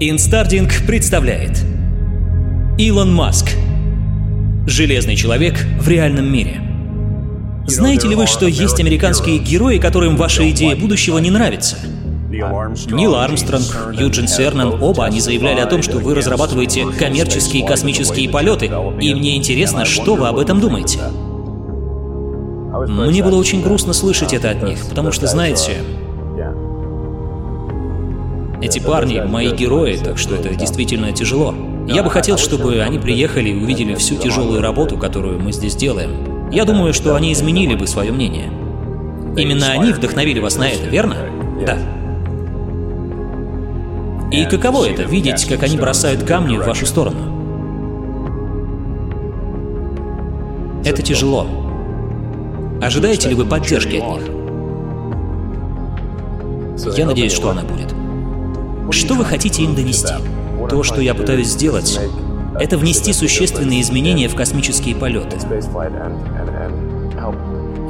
Инстардинг представляет Илон Маск Железный человек в реальном мире Знаете ли вы, что есть американские герои, которым ваша идея будущего не нравится? Нил Армстронг, Юджин Сернан, оба они заявляли о том, что вы разрабатываете коммерческие космические полеты, и мне интересно, что вы об этом думаете. Мне было очень грустно слышать это от них, потому что, знаете, эти парни — мои герои, так что это действительно тяжело. Я бы хотел, чтобы они приехали и увидели всю тяжелую работу, которую мы здесь делаем. Я думаю, что они изменили бы свое мнение. Именно они вдохновили вас на это, верно? Да. И каково это — видеть, как они бросают камни в вашу сторону? Это тяжело. Ожидаете ли вы поддержки от них? Я надеюсь, что она будет. Что вы хотите им донести? То, что я пытаюсь сделать, это внести существенные изменения в космические полеты.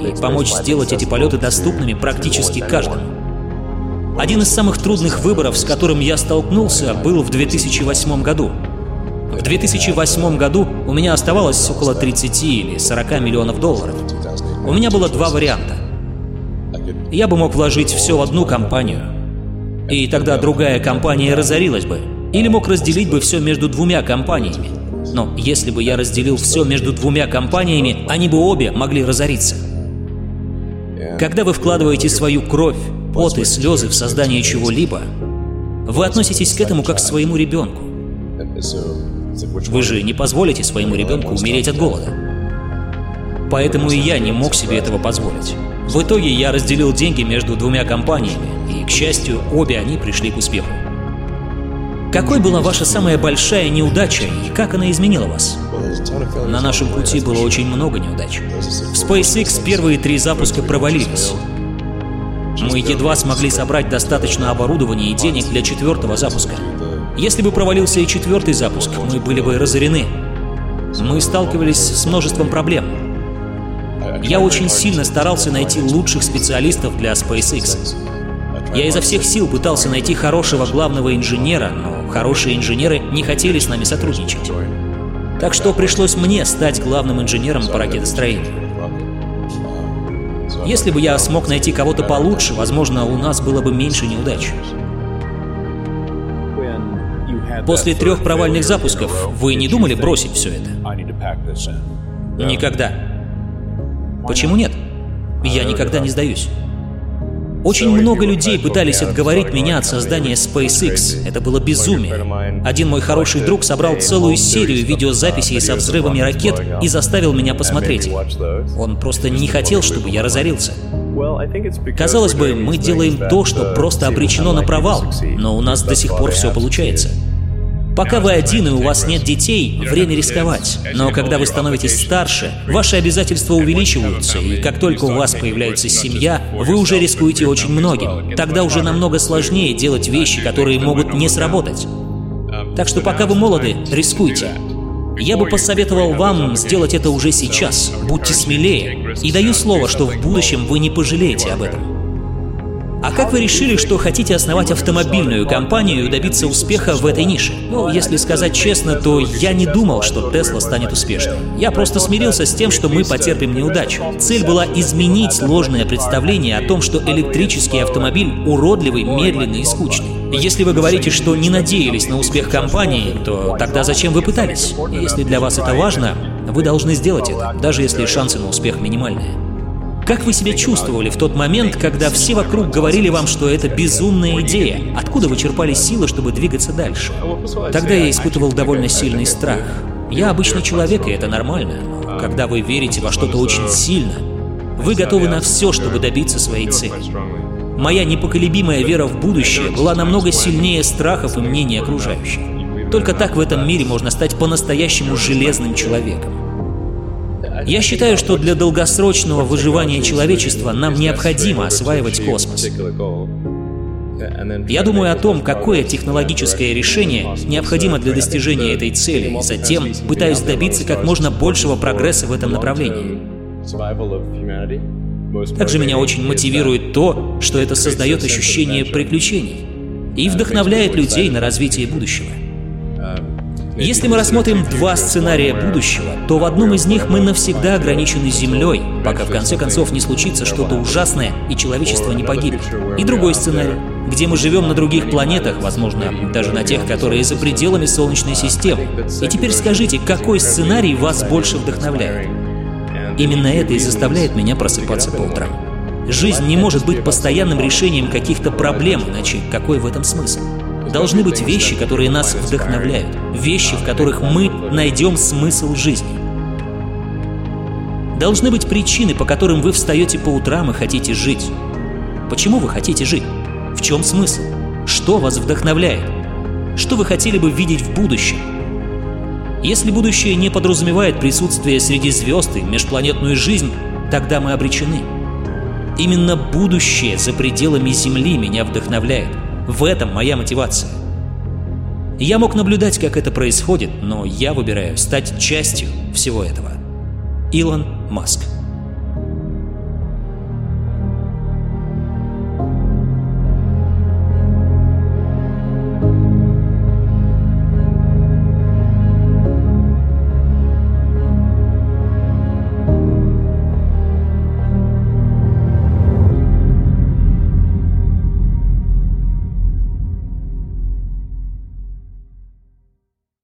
И помочь сделать эти полеты доступными практически каждому. Один из самых трудных выборов, с которым я столкнулся, был в 2008 году. В 2008 году у меня оставалось около 30 или 40 миллионов долларов. У меня было два варианта. Я бы мог вложить все в одну компанию, и тогда другая компания разорилась бы. Или мог разделить бы все между двумя компаниями. Но если бы я разделил все между двумя компаниями, они бы обе могли разориться. Когда вы вкладываете свою кровь, пот и слезы в создание чего-либо, вы относитесь к этому как к своему ребенку. Вы же не позволите своему ребенку умереть от голода. Поэтому и я не мог себе этого позволить. В итоге я разделил деньги между двумя компаниями, и, к счастью, обе они пришли к успеху. Какой была ваша самая большая неудача и как она изменила вас? На нашем пути было очень много неудач. В SpaceX первые три запуска провалились. Мы едва смогли собрать достаточно оборудования и денег для четвертого запуска. Если бы провалился и четвертый запуск, мы были бы разорены. Мы сталкивались с множеством проблем. Я очень сильно старался найти лучших специалистов для SpaceX. Я изо всех сил пытался найти хорошего главного инженера, но хорошие инженеры не хотели с нами сотрудничать. Так что пришлось мне стать главным инженером по ракетостроению. Если бы я смог найти кого-то получше, возможно, у нас было бы меньше неудач. После трех провальных запусков вы не думали бросить все это? Никогда. Почему нет? Я никогда не сдаюсь. Очень много людей пытались отговорить меня от создания SpaceX. Это было безумие. Один мой хороший друг собрал целую серию видеозаписей со взрывами ракет и заставил меня посмотреть. Он просто не хотел, чтобы я разорился. Казалось бы, мы делаем то, что просто обречено на провал, но у нас до сих пор все получается. Пока вы один и у вас нет детей, время рисковать. Но когда вы становитесь старше, ваши обязательства увеличиваются, и как только у вас появляется семья, вы уже рискуете очень многим. Тогда уже намного сложнее делать вещи, которые могут не сработать. Так что пока вы молоды, рискуйте. Я бы посоветовал вам сделать это уже сейчас. Будьте смелее. И даю слово, что в будущем вы не пожалеете об этом. А как вы решили, что хотите основать автомобильную компанию и добиться успеха в этой нише? Ну, если сказать честно, то я не думал, что Тесла станет успешной. Я просто смирился с тем, что мы потерпим неудачу. Цель была изменить ложное представление о том, что электрический автомобиль уродливый, медленный и скучный. Если вы говорите, что не надеялись на успех компании, то тогда зачем вы пытались? Если для вас это важно, вы должны сделать это, даже если шансы на успех минимальные. Как вы себя чувствовали в тот момент, когда все вокруг говорили вам, что это безумная идея? Откуда вы черпали силы, чтобы двигаться дальше? Тогда я испытывал довольно сильный страх. Я обычный человек, и это нормально. Но когда вы верите во что-то очень сильно, вы готовы на все, чтобы добиться своей цели. Моя непоколебимая вера в будущее была намного сильнее страхов и мнений окружающих. Только так в этом мире можно стать по-настоящему железным человеком. Я считаю, что для долгосрочного выживания человечества нам необходимо осваивать космос. Я думаю о том, какое технологическое решение необходимо для достижения этой цели, и затем пытаюсь добиться как можно большего прогресса в этом направлении. Также меня очень мотивирует то, что это создает ощущение приключений. и вдохновляет людей на развитие будущего. Если мы рассмотрим два сценария будущего, то в одном из них мы навсегда ограничены Землей, пока в конце концов не случится что-то ужасное и человечество не погибнет. И другой сценарий, где мы живем на других планетах, возможно, даже на тех, которые за пределами Солнечной системы. И теперь скажите, какой сценарий вас больше вдохновляет? Именно это и заставляет меня просыпаться по утрам. Жизнь не может быть постоянным решением каких-то проблем, иначе какой в этом смысл? Должны быть вещи, которые нас вдохновляют, вещи, в которых мы найдем смысл жизни. Должны быть причины, по которым вы встаете по утрам и хотите жить. Почему вы хотите жить? В чем смысл? Что вас вдохновляет? Что вы хотели бы видеть в будущем? Если будущее не подразумевает присутствие среди звезд и межпланетную жизнь, тогда мы обречены. Именно будущее за пределами Земли меня вдохновляет – в этом моя мотивация. Я мог наблюдать, как это происходит, но я выбираю стать частью всего этого. Илон Маск